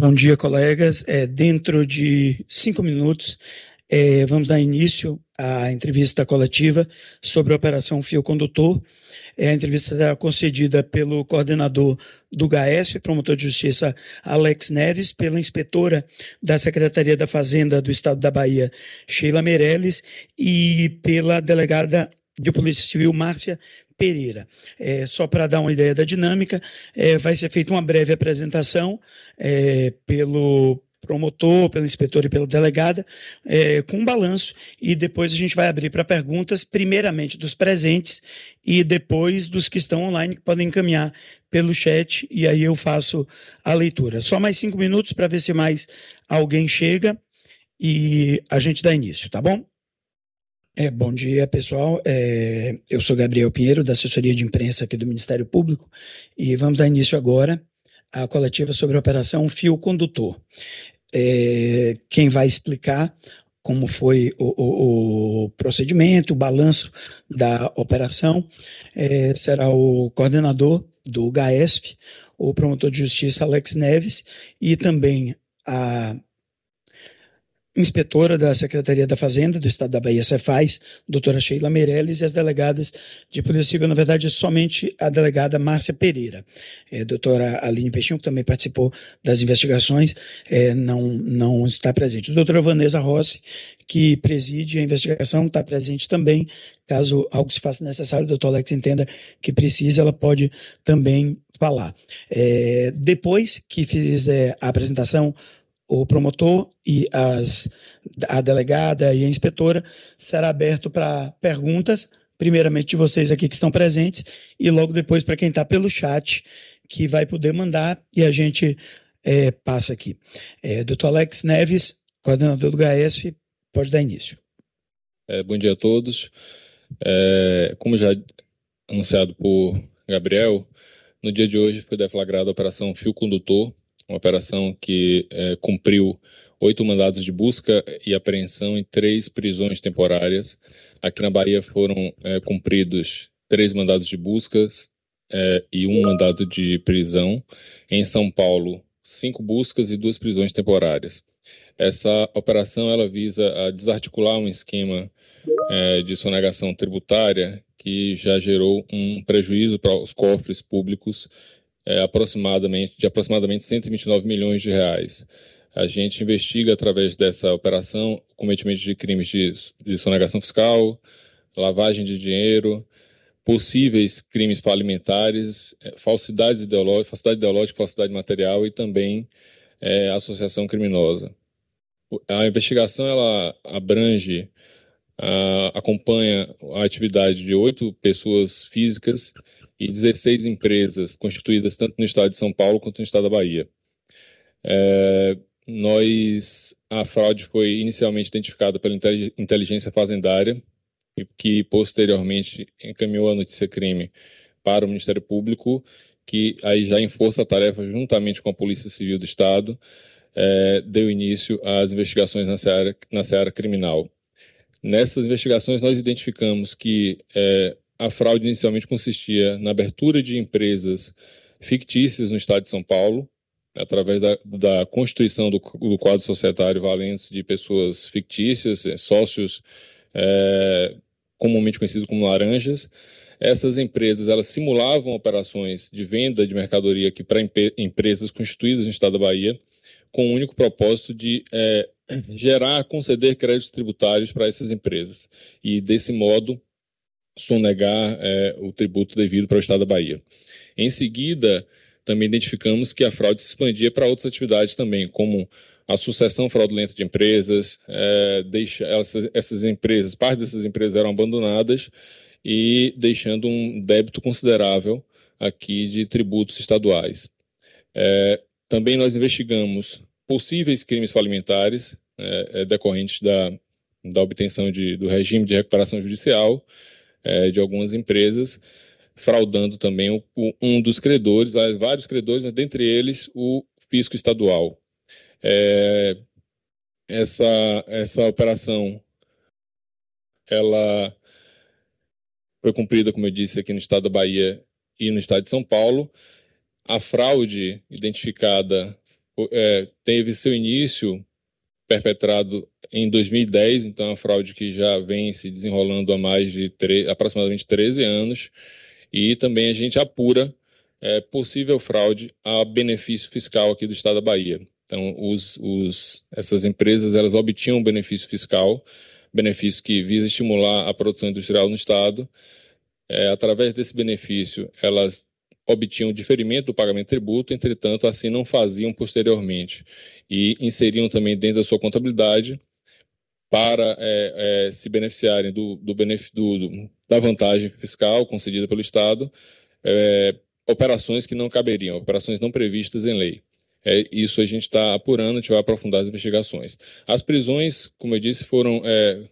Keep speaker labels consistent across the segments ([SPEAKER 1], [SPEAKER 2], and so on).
[SPEAKER 1] Bom dia, colegas. É, dentro de cinco minutos, é, vamos dar início à entrevista coletiva sobre a Operação Fio Condutor. É, a entrevista será concedida pelo coordenador do GAESP, promotor de justiça Alex Neves, pela inspetora da Secretaria da Fazenda do Estado da Bahia, Sheila Meirelles, e pela delegada de Polícia Civil, Márcia Pereira. É, só para dar uma ideia da dinâmica, é, vai ser feita uma breve apresentação é, pelo promotor, pelo inspetor e pela delegada, é, com um balanço, e depois a gente vai abrir para perguntas, primeiramente dos presentes e depois dos que estão online, que podem encaminhar pelo chat, e aí eu faço a leitura. Só mais cinco minutos para ver se mais alguém chega e a gente dá início, tá bom? É, bom dia, pessoal. É, eu sou Gabriel Pinheiro, da assessoria de imprensa aqui do Ministério Público, e vamos dar início agora à coletiva sobre a Operação Fio Condutor. É, quem vai explicar como foi o, o, o, procedimento, o balanço da operação, é, será o coordenador do GAESP, o promotor de justiça Alex Neves, e também a inspetora da Secretaria da Fazenda do Estado da Bahia, Cefaz, doutora Sheila Meirelles, e as delegadas de Polícia Civil, na verdade, somente a delegada Márcia Pereira. É, doutora Aline Peixinho, que também participou das investigações, é, não, não está presente. Doutora Vanessa Rossi, que preside a investigação, está presente também. Caso algo se faça necessário, o doutor Alex entenda que precisa, ela pode também falar. É, depois que fizer a apresentação o promotor e as, a delegada e a inspetora, será aberto para perguntas, primeiramente de vocês aqui que estão presentes, e logo depois para quem está pelo chat, que vai poder mandar e a gente é, passa aqui. É, Dr. Alex Neves, coordenador do GAESF, pode dar início.
[SPEAKER 2] É, bom dia a todos. É, como já anunciado por Gabriel, no dia de hoje foi deflagrada a Operação Fio Condutor, uma operação que é, cumpriu oito mandados de busca e apreensão em três prisões temporárias. Aqui na Bahia foram é, cumpridos três mandados de busca é, e um mandado de prisão. Em São Paulo, cinco buscas e duas prisões temporárias. Essa operação ela visa desarticular um esquema é, de sonegação tributária que já gerou um prejuízo para os cofres públicos é, aproximadamente, de aproximadamente 129 milhões de reais. A gente investiga através dessa operação cometimento de crimes de, de sonegação fiscal, lavagem de dinheiro, possíveis crimes falimentares, é, falsidades ideológicas, falsidade ideológica, falsidade material e também é, associação criminosa. A investigação ela abrange, acompanha a atividade de oito pessoas físicas e 16 empresas constituídas tanto no estado de São Paulo quanto no estado da Bahia. É, nós, a fraude foi inicialmente identificada pela inteligência fazendária, que posteriormente encaminhou a notícia crime para o Ministério Público, que aí já em força-tarefa, juntamente com a Polícia Civil do Estado, é, deu início às investigações na seara, na seara criminal. Nessas investigações, nós identificamos que é, a fraude inicialmente consistia na abertura de empresas fictícias no estado de São Paulo, através da, da constituição do, do, quadro societário valentes de pessoas fictícias, eh, sócios é, comumente conhecidos como laranjas. Essas empresas elas simulavam operações de venda de mercadoria aqui para empresas constituídas no estado da Bahia, com o único propósito de é, gerar, conceder créditos tributários para essas empresas. E, desse modo, sonegar é, o tributo devido para o Estado da Bahia. Em seguida, também identificamos que a fraude se expandia para outras atividades também, como a sucessão fraudulenta de empresas, é, deixa, essas, essas empresas, parte dessas empresas eram abandonadas e deixando um débito considerável aqui de tributos estaduais. É, também nós investigamos possíveis crimes falimentares é, é decorrentes da, da obtenção de, do regime de recuperação judicial é, de algumas empresas, fraudando também o, o, um dos credores, vários credores, mas dentre eles o fisco estadual. É, essa, essa operação ela foi cumprida, como eu disse, aqui no estado da Bahia e no estado de São Paulo. A fraude identificada é, teve seu início perpetrado em 2010, então é uma fraude que já vem se desenrolando há mais de aproximadamente 13 anos, e também a gente apura é, possível fraude a benefício fiscal aqui do Estado da Bahia. Então, os, os, essas empresas elas obtinham benefício fiscal, benefício que visa estimular a produção industrial no Estado. É, através desse benefício, elas obtinham diferimento do pagamento de tributo, entretanto, assim não faziam posteriormente. E inseriam também dentro da sua contabilidade para é, é, se beneficiarem do, do, do, da vantagem fiscal concedida pelo Estado, é, operações que não caberiam, operações não previstas em lei. É, isso a gente está apurando, a gente vai aprofundar as investigações. As prisões, como eu disse, foram é,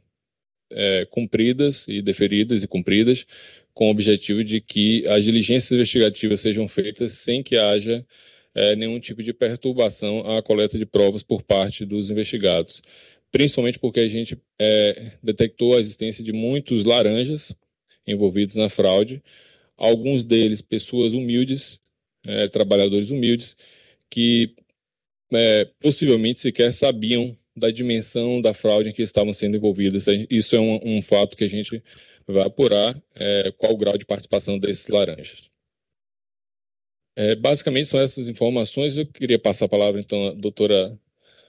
[SPEAKER 2] é, cumpridas e deferidas e cumpridas com o objetivo de que as diligências investigativas sejam feitas sem que haja é, nenhum tipo de perturbação à coleta de provas por parte dos investigados. Principalmente porque a gente é, detectou a existência de muitos laranjas envolvidos na fraude, alguns deles pessoas humildes, é, trabalhadores humildes, que é, possivelmente sequer sabiam da dimensão da fraude em que estavam sendo envolvidos. Isso é um, um fato que a gente vai apurar é, qual o grau de participação desses laranjas. É, basicamente são essas informações. Eu queria passar a palavra então à doutora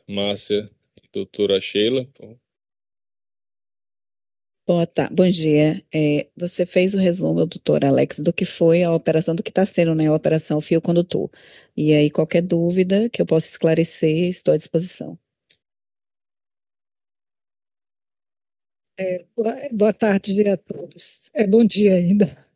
[SPEAKER 2] Márcia doutora Sheila.
[SPEAKER 3] Boa tarde, bom dia. É, você fez o resumo, doutor Alex, do que foi a operação, do que está sendo né, a operação Fio Condutor. E aí, qualquer dúvida que eu possa esclarecer, estou à disposição.
[SPEAKER 4] É, boa tarde a todos. É bom dia ainda.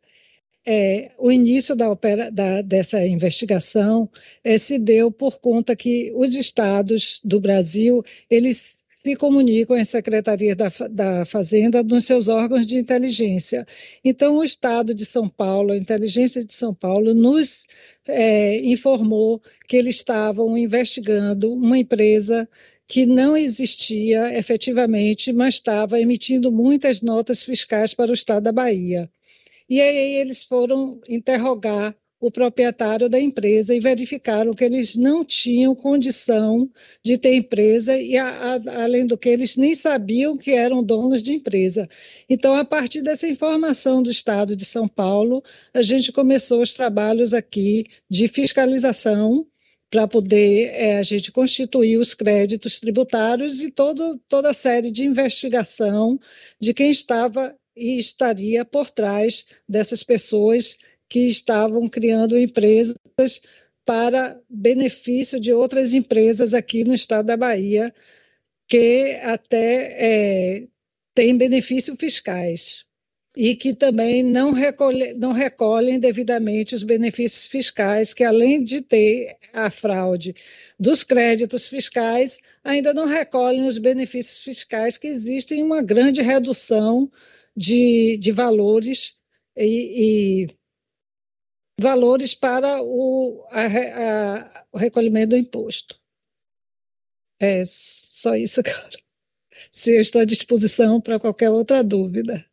[SPEAKER 4] É, o início da, opera, da, dessa investigação é, se deu por conta que os estados do Brasil eles se comunicam em secretaria da, da Fazenda nos seus órgãos de inteligência. Então, o Estado de São Paulo, a inteligência de São Paulo, nos é, informou que eles estavam investigando uma empresa que não existia efetivamente, mas estava emitindo muitas notas fiscais para o Estado da Bahia. E aí eles foram interrogar o proprietário da empresa e verificaram que eles não tinham condição de ter empresa e, a, a, além do que, eles nem sabiam que eram donos de empresa. Então, a partir dessa informação do Estado de São Paulo, a gente começou os trabalhos aqui de fiscalização para poder é, a gente constituir os créditos tributários e todo, toda a série de investigação de quem estava e estaria por trás dessas pessoas que estavam criando empresas para benefício de outras empresas aqui no estado da Bahia, que até é, têm benefícios fiscais e que também não, recolhe, não recolhem devidamente os benefícios fiscais, que além de ter a fraude dos créditos fiscais, ainda não recolhem os benefícios fiscais, que existem uma grande redução de, de valores e, e valores para o, a, a, o recolhimento do imposto. É só isso, cara. Se eu estou à disposição para qualquer outra dúvida.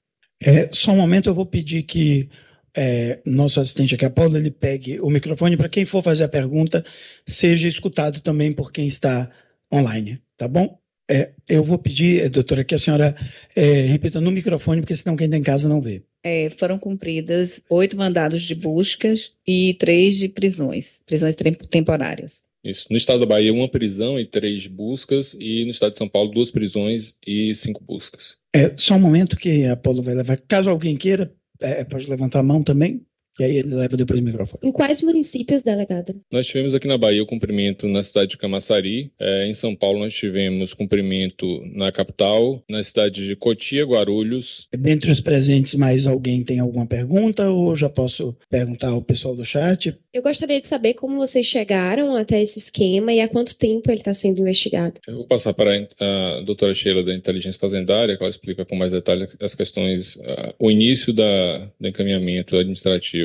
[SPEAKER 1] É, só um momento, eu vou pedir que é, nosso assistente aqui, a Paula, ele pegue o microfone para quem for fazer a pergunta, seja escutado também por quem está online, tá bom? É, eu vou pedir, doutora, que a senhora é, repita no microfone, porque senão quem está em casa não vê.
[SPEAKER 3] É, foram cumpridas oito mandados de buscas e três de prisões, prisões temporárias.
[SPEAKER 2] Isso. No estado da Bahia, uma prisão e três buscas, e no estado de São Paulo, duas prisões e cinco buscas.
[SPEAKER 1] É, só um momento que a Paulo vai levar. Caso alguém queira, é, pode levantar a mão também. E aí ele leva depois o microfone.
[SPEAKER 5] Em quais municípios, delegada?
[SPEAKER 2] Nós tivemos aqui na Bahia o cumprimento na cidade de Camaçari. É, em São Paulo nós tivemos cumprimento na capital, na cidade de Cotia, Guarulhos.
[SPEAKER 1] Dentre os presentes, mais alguém tem alguma pergunta ou já posso perguntar ao pessoal do chat?
[SPEAKER 5] Eu gostaria de saber como vocês chegaram até esse esquema e há quanto tempo ele está sendo investigado.
[SPEAKER 2] Eu vou passar para a doutora Sheila da Inteligência Fazendária, que ela explica com mais detalhe as questões, o início da, do encaminhamento administrativo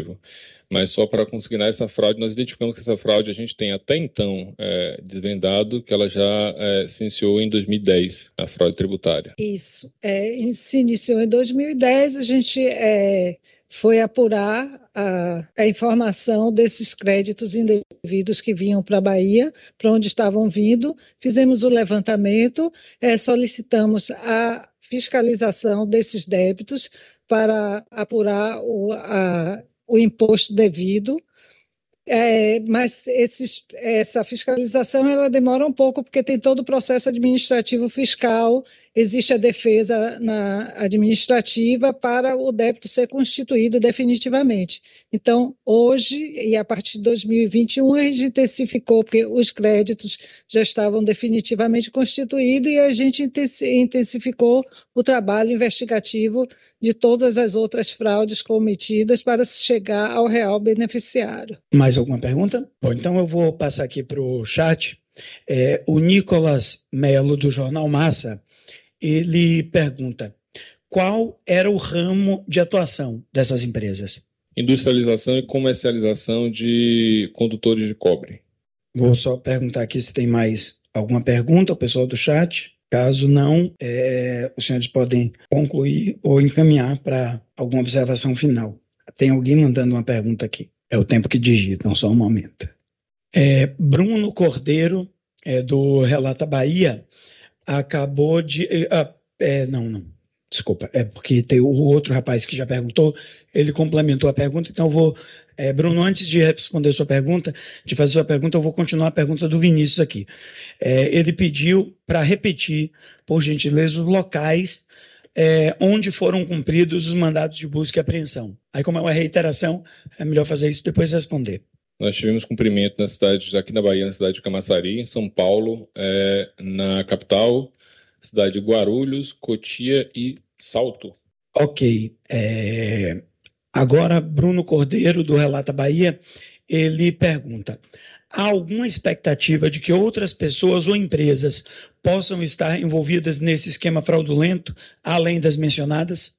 [SPEAKER 2] mas só para consignar essa fraude, nós identificamos que essa fraude a gente tem até então é, desvendado que ela já é, se iniciou em 2010, a fraude tributária.
[SPEAKER 4] Isso, é, se iniciou em 2010, a gente é, foi apurar a, a, informação desses créditos indevidos que vinham para a Bahia, para onde estavam vindo. Fizemos o levantamento, é, solicitamos a fiscalização desses débitos para apurar o, a, o imposto devido. É, mas esses, essa fiscalização ela demora um pouco porque tem todo o processo administrativo fiscal existe a defesa administrativa para o débito ser constituído definitivamente. Então, hoje e a partir de 2021, a gente intensificou, porque os créditos já estavam definitivamente constituídos e a gente intensificou o trabalho investigativo de todas as outras fraudes cometidas para chegar ao real beneficiário.
[SPEAKER 1] Mais alguma pergunta? Bom, então eu vou passar aqui para o chat. É, o Nicolas Melo, do Jornal Massa, ele pergunta qual era o ramo de atuação dessas empresas.
[SPEAKER 2] Industrialização e comercialização de condutores de cobre.
[SPEAKER 1] Vou só perguntar aqui se tem mais alguma pergunta, o pessoal do chat. Caso não, é, os senhores podem concluir ou encaminhar para alguma observação final. Tem alguém mandando uma pergunta aqui. É o tempo que digitam, só um momento. É, Bruno Cordeiro, é, do Relata Bahia, acabou de. Ah, é, não, não. Desculpa, é porque tem o outro rapaz que já perguntou, ele complementou a pergunta, então eu vou. É, Bruno, antes de responder sua pergunta, de fazer sua pergunta, eu vou continuar a pergunta do Vinícius aqui. É, ele pediu para repetir, por gentileza, os locais é, onde foram cumpridos os mandados de busca e apreensão. Aí, como é uma reiteração, é melhor fazer isso depois responder.
[SPEAKER 2] Nós tivemos cumprimento na cidade, aqui na Bahia, na cidade de Camaçari, em São Paulo, é, na capital, cidade de Guarulhos, Cotia e Salto.
[SPEAKER 1] Ok. É... Agora, Bruno Cordeiro, do Relata Bahia, ele pergunta: há alguma expectativa de que outras pessoas ou empresas possam estar envolvidas nesse esquema fraudulento, além das mencionadas?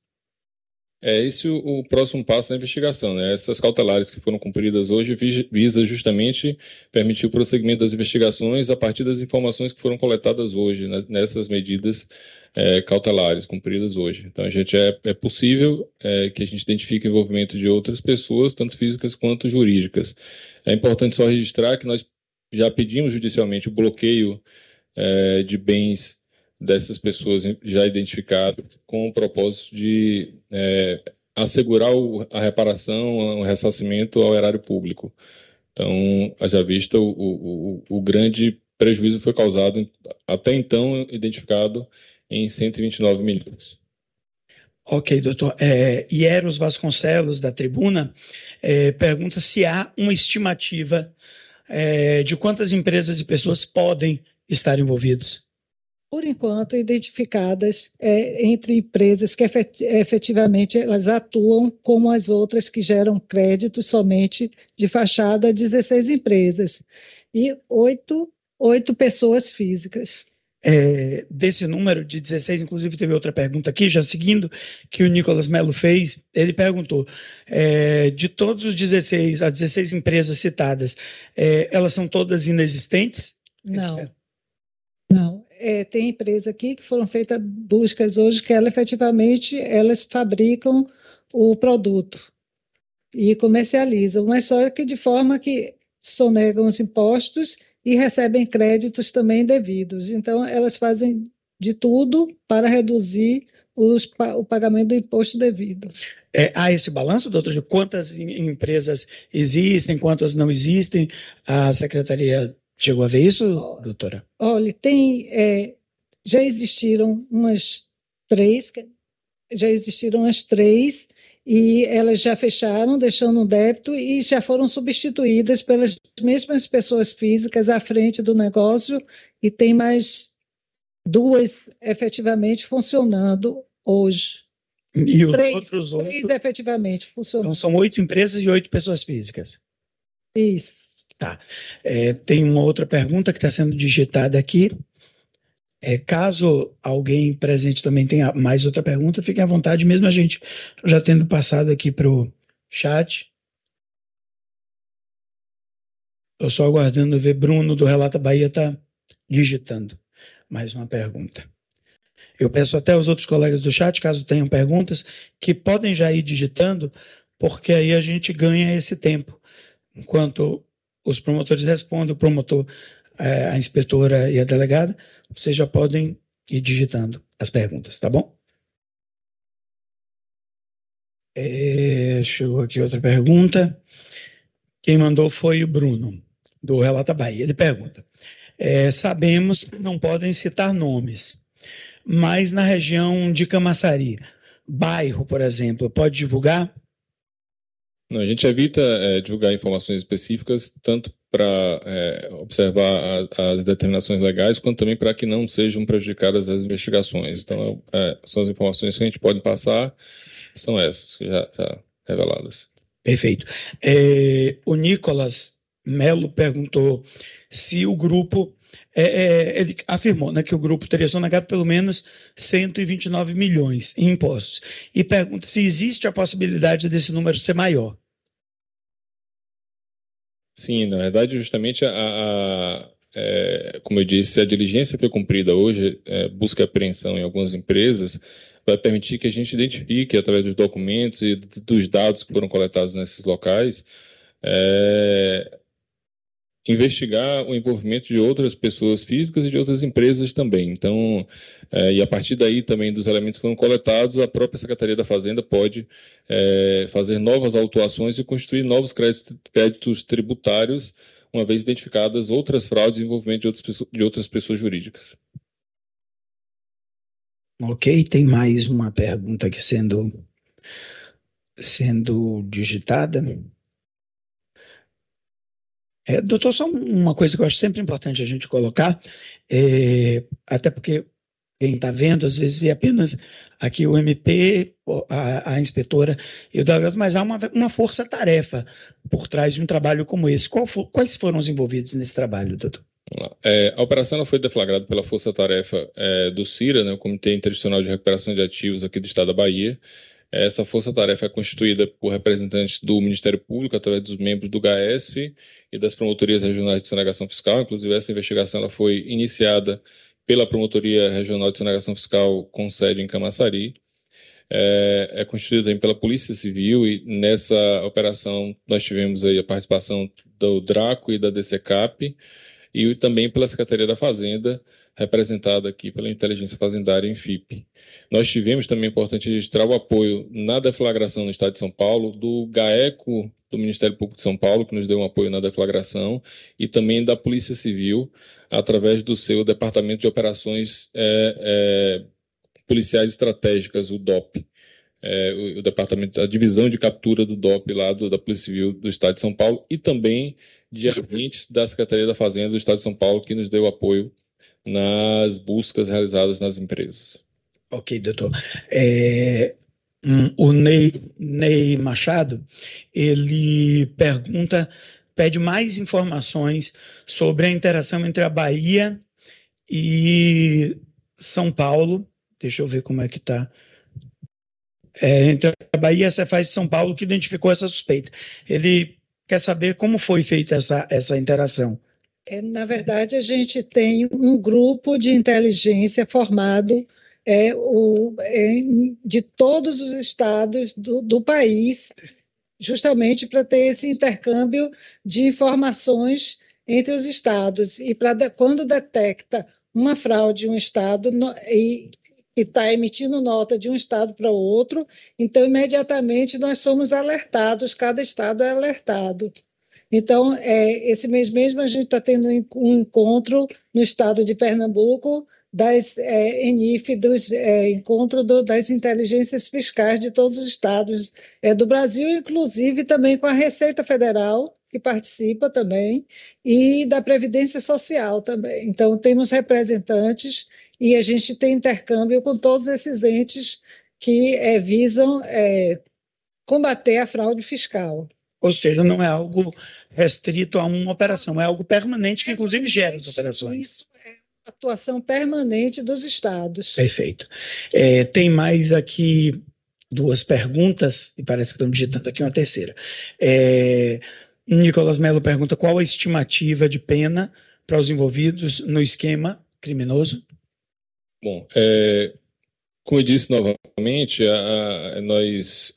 [SPEAKER 2] É esse o, próximo passo da investigação. Né? Essas cautelares que foram cumpridas hoje visa justamente permitir o prosseguimento das investigações a partir das informações que foram coletadas hoje, né? nessas medidas é, cautelares cumpridas hoje. Então, a gente é, é possível é, que a gente identifique o envolvimento de outras pessoas, tanto físicas quanto jurídicas. É importante só registrar que nós já pedimos judicialmente o bloqueio é, de bens dessas pessoas já identificadas com o propósito de é, assegurar o, a reparação, o ressarcimento ao erário público. Então, haja vista, o, o, o grande prejuízo foi causado, até então identificado, em 129 milhões.
[SPEAKER 1] Ok, doutor. É, Ieros Vasconcelos, da tribuna, é, pergunta se há uma estimativa é, de quantas empresas e pessoas podem estar envolvidos
[SPEAKER 4] por enquanto, identificadas é, entre empresas que efetivamente elas atuam como as outras que geram crédito somente de fachada, 16 empresas e oito, oito pessoas físicas.
[SPEAKER 1] É, desse número de 16, inclusive teve outra pergunta aqui, já seguindo, que o Nicolas Melo fez, ele perguntou, é, de todos os 16, as 16 empresas citadas, é, elas são todas inexistentes?
[SPEAKER 4] Não, não, é, tem empresa aqui que foram feitas buscas hoje que ela efetivamente elas fabricam o produto e comercializam, mas só que de forma que sonegam os impostos e recebem créditos também devidos. Então elas fazem de tudo para reduzir os, o pagamento do imposto devido.
[SPEAKER 1] É, há esse balanço, doutor, de quantas empresas existem, quantas não existem? A Secretaria Chegou a ver isso, doutora?
[SPEAKER 4] Olha, tem. É, já existiram umas três, já existiram as três, e elas já fecharam, deixando um débito, e já foram substituídas pelas mesmas pessoas físicas à frente do negócio, e tem mais duas efetivamente funcionando hoje.
[SPEAKER 1] E os três, outros oito?
[SPEAKER 4] Três efetivamente funcionando.
[SPEAKER 1] Então são oito empresas e oito pessoas físicas.
[SPEAKER 4] Isso.
[SPEAKER 1] Tá. É, tem uma outra pergunta que está sendo digitada aqui. É, caso alguém presente também tenha mais outra pergunta, fiquem à vontade, mesmo a gente já tendo passado aqui para o chat. Estou só aguardando ver Bruno do Relata Bahia está digitando mais uma pergunta. Eu peço até aos outros colegas do chat, caso tenham perguntas, que podem já ir digitando, porque aí a gente ganha esse tempo. Enquanto os promotores respondem, o promotor, é, a inspetora e a delegada, vocês já podem ir digitando as perguntas, tá bom? É, chegou aqui outra pergunta. Quem mandou foi o Bruno, do Relata Bahia. Ele pergunta: é, sabemos que não podem citar nomes, mas na região de Camaçari, bairro, por exemplo, pode divulgar?
[SPEAKER 2] Não, a gente evita é, divulgar informações específicas, tanto para é, observar a, as determinações legais, quanto também para que não sejam prejudicadas as investigações. Então, é, são as informações que a gente pode passar, são essas, já, já reveladas.
[SPEAKER 1] Perfeito. É, o Nicolas Melo perguntou se o grupo. É, é, ele afirmou né, que o grupo teria sonegado pelo menos 129 milhões em impostos. E pergunta se existe a possibilidade desse número ser maior.
[SPEAKER 2] Sim, na verdade, justamente a, a é, como eu disse, a diligência que foi cumprida hoje, é, busca e apreensão em algumas empresas, vai permitir que a gente identifique, através dos documentos e dos dados que foram coletados nesses locais, é, investigar o envolvimento de outras pessoas físicas e de outras empresas também. Então, é, e a partir daí também dos elementos que foram coletados, a própria Secretaria da Fazenda pode é, fazer novas autuações e construir novos créditos, tributários, uma vez identificadas outras fraudes e envolvimento de outras, de outras pessoas jurídicas.
[SPEAKER 1] Ok, tem mais uma pergunta aqui sendo, sendo digitada. É, doutor, só uma coisa que eu acho sempre importante a gente colocar, é, até porque quem está vendo, às vezes vê apenas aqui o MP, a, a inspetora e o delegado, mas há uma, uma força-tarefa por trás de um trabalho como esse. For, quais foram os envolvidos nesse trabalho, doutor?
[SPEAKER 2] É, a operação foi deflagrada pela força-tarefa é, do CIRA, né, o Comitê Internacional de Recuperação de Ativos aqui do Estado da Bahia, essa força-tarefa é constituída por representantes do Ministério Público, através dos membros do GAESF e das promotorias regionais de sonegação fiscal. Inclusive, essa investigação ela foi iniciada pela Promotoria Regional de Sonegação Fiscal com sede em Camaçari. É, é constituída também pela Polícia Civil e nessa operação nós tivemos aí a participação do DRACO e da DCCAP e também pela Secretaria da Fazenda, representada aqui pela Inteligência Fazendária em FIP. Nós tivemos também, é importante registrar o apoio na deflagração no Estado de São Paulo, do GAECO do Ministério Público de São Paulo, que nos deu um apoio na deflagração, e também da Polícia Civil, através do seu Departamento de Operações é, é, Policiais Estratégicas, o DOP. É, o, o, departamento, a divisão de captura do DOP lá do, da Polícia Civil do Estado de São Paulo e também de agentes da Secretaria da Fazenda do Estado de São Paulo que nos deu apoio nas buscas realizadas nas empresas.
[SPEAKER 1] Ok, doutor. É, um, o Ney, Ney Machado, ele pergunta, pede mais informações sobre a interação entre a Bahia e São Paulo. Deixa eu ver como é que está. É, entre a Bahia e a Cefaz de São Paulo, que identificou essa suspeita. Ele quer saber como foi feita essa, essa interação.
[SPEAKER 4] É, na verdade, a gente tem um grupo de inteligência formado é, o, é, de todos os estados do, do país, justamente para ter esse intercâmbio de informações entre os estados. E quando detecta uma fraude em um estado no, e está emitindo nota de um estado para o outro, então imediatamente nós somos alertados, cada estado é alertado. Então, é, esse mês mesmo a gente está tendo um encontro no estado de Pernambuco das é, ENIF, dos é, encontro do, das inteligências fiscais de todos os estados é, do Brasil, inclusive também com a Receita Federal, que participa também, e da Previdência Social também. Então, temos representantes e a gente tem intercâmbio com todos esses entes que é, visam é, combater a fraude fiscal.
[SPEAKER 1] Ou seja, não é algo restrito a uma operação, é algo permanente que, inclusive, gera as operações.
[SPEAKER 4] Isso é atuação permanente dos estados.
[SPEAKER 1] Perfeito. É, tem mais aqui duas perguntas, e parece que estão digitando aqui uma terceira. É, Nicolas Melo pergunta qual a estimativa de pena para os envolvidos no esquema criminoso?
[SPEAKER 2] Bom, é, como eu disse novamente, a, a, nós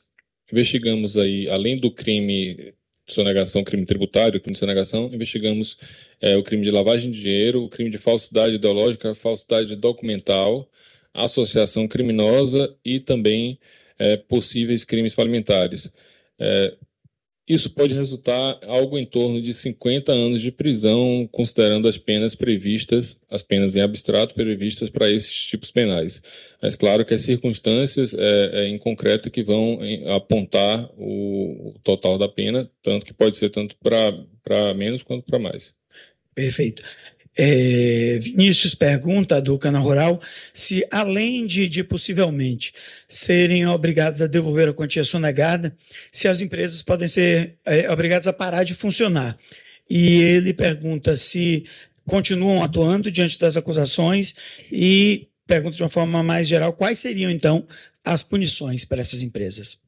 [SPEAKER 2] investigamos aí, além do crime de sonegação, crime tributário, crime de sonegação, investigamos é, o crime de lavagem de dinheiro, o crime de falsidade ideológica, falsidade documental, associação criminosa e também é, possíveis crimes parlamentares. É, isso pode resultar algo em torno de 50 anos de prisão, considerando as penas previstas, as penas em abstrato previstas para esses tipos penais. Mas claro que as circunstâncias é, é, em concreto que vão apontar o, o, total da pena, tanto que pode ser tanto para menos quanto para mais.
[SPEAKER 1] Perfeito. É, Vinícius pergunta do Cana Rural se, além de, de, possivelmente serem obrigados a devolver a quantia sonegada, se as empresas podem ser é, obrigadas a parar de funcionar. E ele pergunta se continuam atuando diante das acusações e pergunta de uma forma mais geral quais seriam, então, as punições para essas empresas.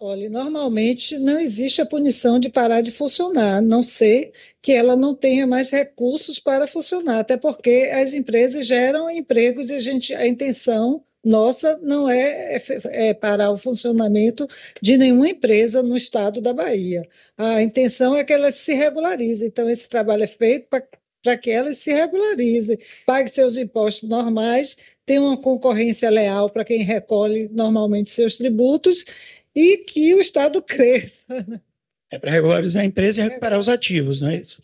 [SPEAKER 4] Olha, normalmente não existe a punição de parar de funcionar, a não ser que ela não tenha mais recursos para funcionar, até porque as empresas geram empregos e a, gente, a intenção nossa não é, é, é parar o funcionamento de nenhuma empresa no estado da Bahia. A intenção é que elas se regularizem. Então, esse trabalho é feito para que elas se regularizem, paguem seus impostos normais, tenham uma concorrência leal para quem recolhe normalmente seus tributos e que o Estado cresça.
[SPEAKER 1] É para regularizar a empresa e recuperar os ativos, não é isso?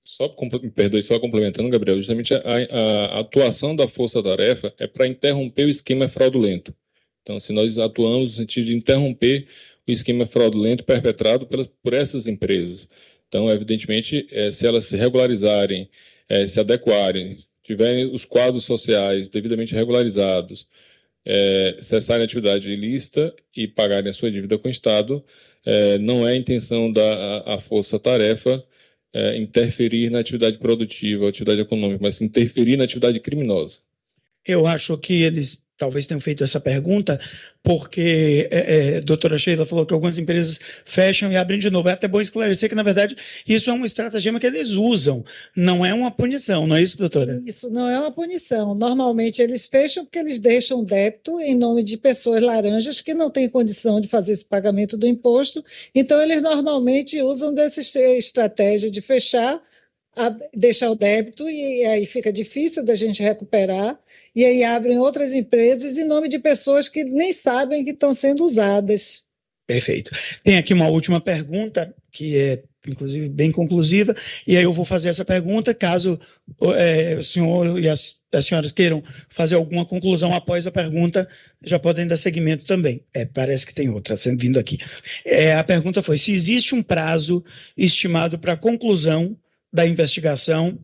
[SPEAKER 2] Só, me perdoe, só complementando, Gabriel, justamente a, a, a atuação da força-tarefa é para interromper o esquema fraudulento. Então, se nós atuamos no sentido de interromper o esquema fraudulento perpetrado pelas, por essas empresas. Então, evidentemente, é, se elas se regularizarem, é, se adequarem, tiverem os quadros sociais devidamente regularizados, é, cessarem a atividade ilícita e pagarem a sua dívida com o Estado, é, não é a intenção da a força-tarefa é, interferir na atividade produtiva, atividade econômica, mas interferir na atividade criminosa.
[SPEAKER 1] Eu acho que eles talvez tenham feito essa pergunta, porque é, é, a doutora Sheila falou que algumas empresas fecham e abrem de novo. É até bom esclarecer que, na verdade, isso é um estratagema que eles usam, não é uma punição, não é isso, doutora?
[SPEAKER 4] Isso não é uma punição. Normalmente eles fecham porque eles deixam débito em nome de pessoas laranjas que não têm condição de fazer esse pagamento do imposto, então eles normalmente usam dessa estratégia de fechar, deixar o débito e aí fica difícil da gente recuperar e aí abrem outras empresas em nome de pessoas que nem sabem que estão sendo usadas.
[SPEAKER 1] Perfeito. Tem aqui uma última pergunta, que é, inclusive, bem conclusiva, e aí eu vou fazer essa pergunta, caso é, o senhor e as, as, senhoras queiram fazer alguma conclusão após a pergunta, já podem dar seguimento também. É, parece que tem outra sendo vindo aqui. É, a pergunta foi: se existe um prazo estimado para a conclusão da investigação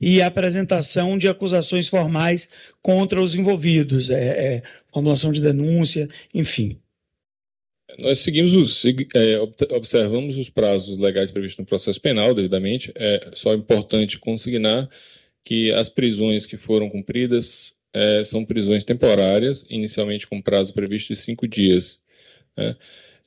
[SPEAKER 1] e a apresentação de acusações formais contra os envolvidos, é, é, formulação de denúncia, enfim.
[SPEAKER 2] Nós seguimos os, é, observamos os prazos legais previstos no processo penal, devidamente. É só importante consignar que as prisões que foram cumpridas é, são prisões temporárias, inicialmente com prazo previsto de cinco dias. Né?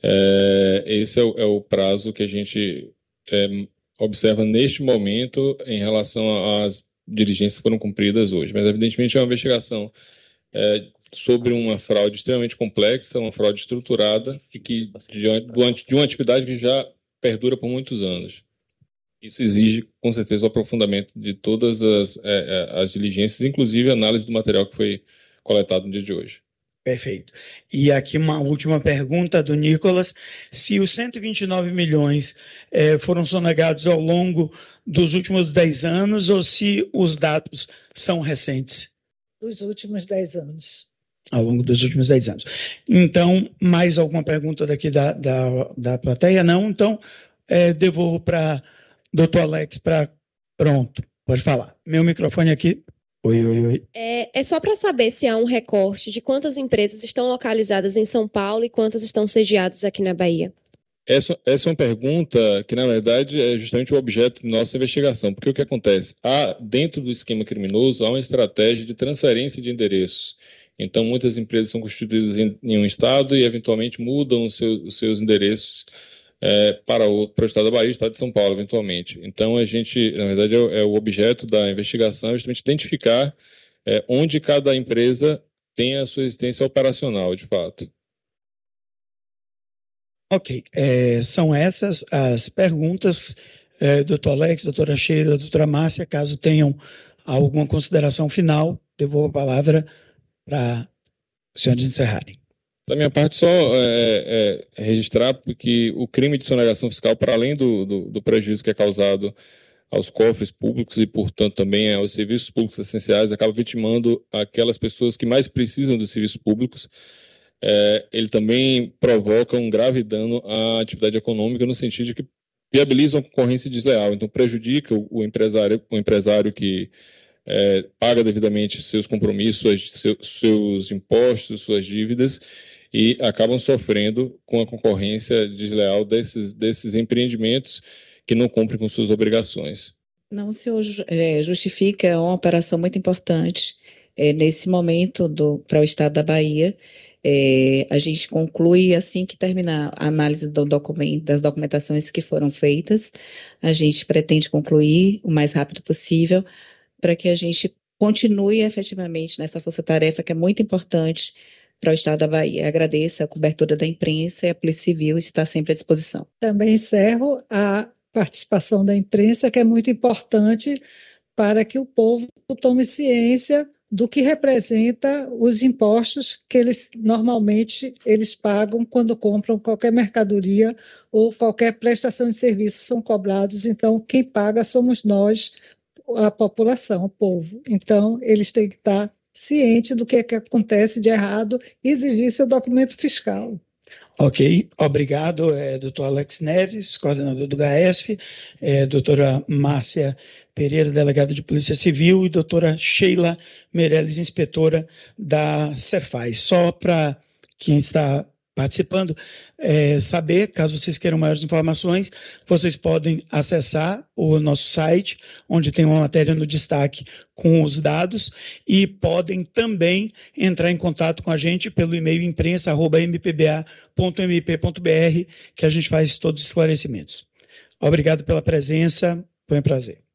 [SPEAKER 2] É, esse é o, é o, prazo que a gente é, observa neste momento em relação às diligências que foram cumpridas hoje. Mas, evidentemente, é uma investigação é, sobre uma fraude extremamente complexa, uma fraude estruturada e que de uma atividade que já perdura por muitos anos. Isso exige, com certeza, o aprofundamento de todas as, é, é as diligências, inclusive a análise do material que foi coletado no dia de hoje.
[SPEAKER 1] Perfeito. E aqui uma última pergunta do Nicolas: se os 129 milhões eh, foram sonegados ao longo dos últimos 10 anos ou se os dados são recentes?
[SPEAKER 4] Dos últimos 10 anos.
[SPEAKER 1] Ao longo dos últimos 10 anos. Então, mais alguma pergunta daqui da, da, da plateia? Não? Então, eh, devolvo para doutor Alex para. Pronto, pode falar. Meu microfone aqui. Oi, oi, oi.
[SPEAKER 5] É, é só para saber se há um recorte de quantas empresas estão localizadas em São Paulo e quantas estão sediadas aqui na Bahia.
[SPEAKER 2] Essa, essa, é uma pergunta que, na verdade, é justamente o objeto de nossa investigação. Porque o que acontece? Há, dentro do esquema criminoso, há uma estratégia de transferência de endereços. Então, muitas empresas são constituídas em, em um estado e, eventualmente, mudam os seus, os seus endereços é, para, o, para o estado da Bahia e o estado de São Paulo, eventualmente. Então, a gente, na verdade, é, é o objeto da investigação, é justamente identificar é, onde cada empresa tenha a sua existência operacional, de fato.
[SPEAKER 1] Ok, é, são essas as perguntas, é, doutor Alex, doutora Sheila, doutora Márcia, caso tenham alguma consideração final, devolvo a palavra para os senhores encerrarem.
[SPEAKER 2] Da minha parte, só é, é, registrar que o crime de sonegação fiscal, para além do, do, do, prejuízo que é causado aos cofres públicos e, portanto, também aos serviços públicos essenciais, acaba vitimando aquelas pessoas que mais precisam dos serviços públicos. É, ele também provoca um grave dano à atividade econômica, no sentido de que viabiliza uma concorrência desleal. Então, prejudica o, o empresário, o empresário que é, paga devidamente seus compromissos, seus, seus impostos, suas dívidas e acabam sofrendo com a concorrência desleal desses, desses empreendimentos que não cumprem com suas obrigações.
[SPEAKER 3] Não, senhor, é, justifica uma operação muito importante é, nesse momento para o Estado da Bahia. É, a gente conclui assim que terminar a análise do documento, das documentações que foram feitas. A gente pretende concluir o mais rápido possível para que a gente continue efetivamente nessa força-tarefa que é muito importante para o Estado da Bahia. Agradeço a cobertura da imprensa e a Polícia Civil está sempre à disposição.
[SPEAKER 4] Também encerro a participação da imprensa, que é muito importante para que o povo tome ciência do que representa os impostos que eles normalmente eles pagam quando compram qualquer mercadoria ou qualquer prestação de serviço são cobrados. Então, quem paga somos nós, a população, o povo. Então, eles têm que estar ciente do que, é que acontece de errado e exigir seu documento fiscal.
[SPEAKER 1] Ok, obrigado, é, doutor Alex Neves, coordenador do GAESF, é, doutora Márcia Pereira, delegada de Polícia Civil, e doutora Sheila Meirelles, inspetora da Cefaz. Só para quem está participando, é, saber, caso vocês queiram maiores informações, vocês podem acessar o nosso site, onde tem uma matéria no destaque com os dados, e podem também entrar em contato com a gente pelo e-mail imprensa.mpba.mp.br, que a gente faz todos os esclarecimentos. Obrigado pela presença, foi um prazer.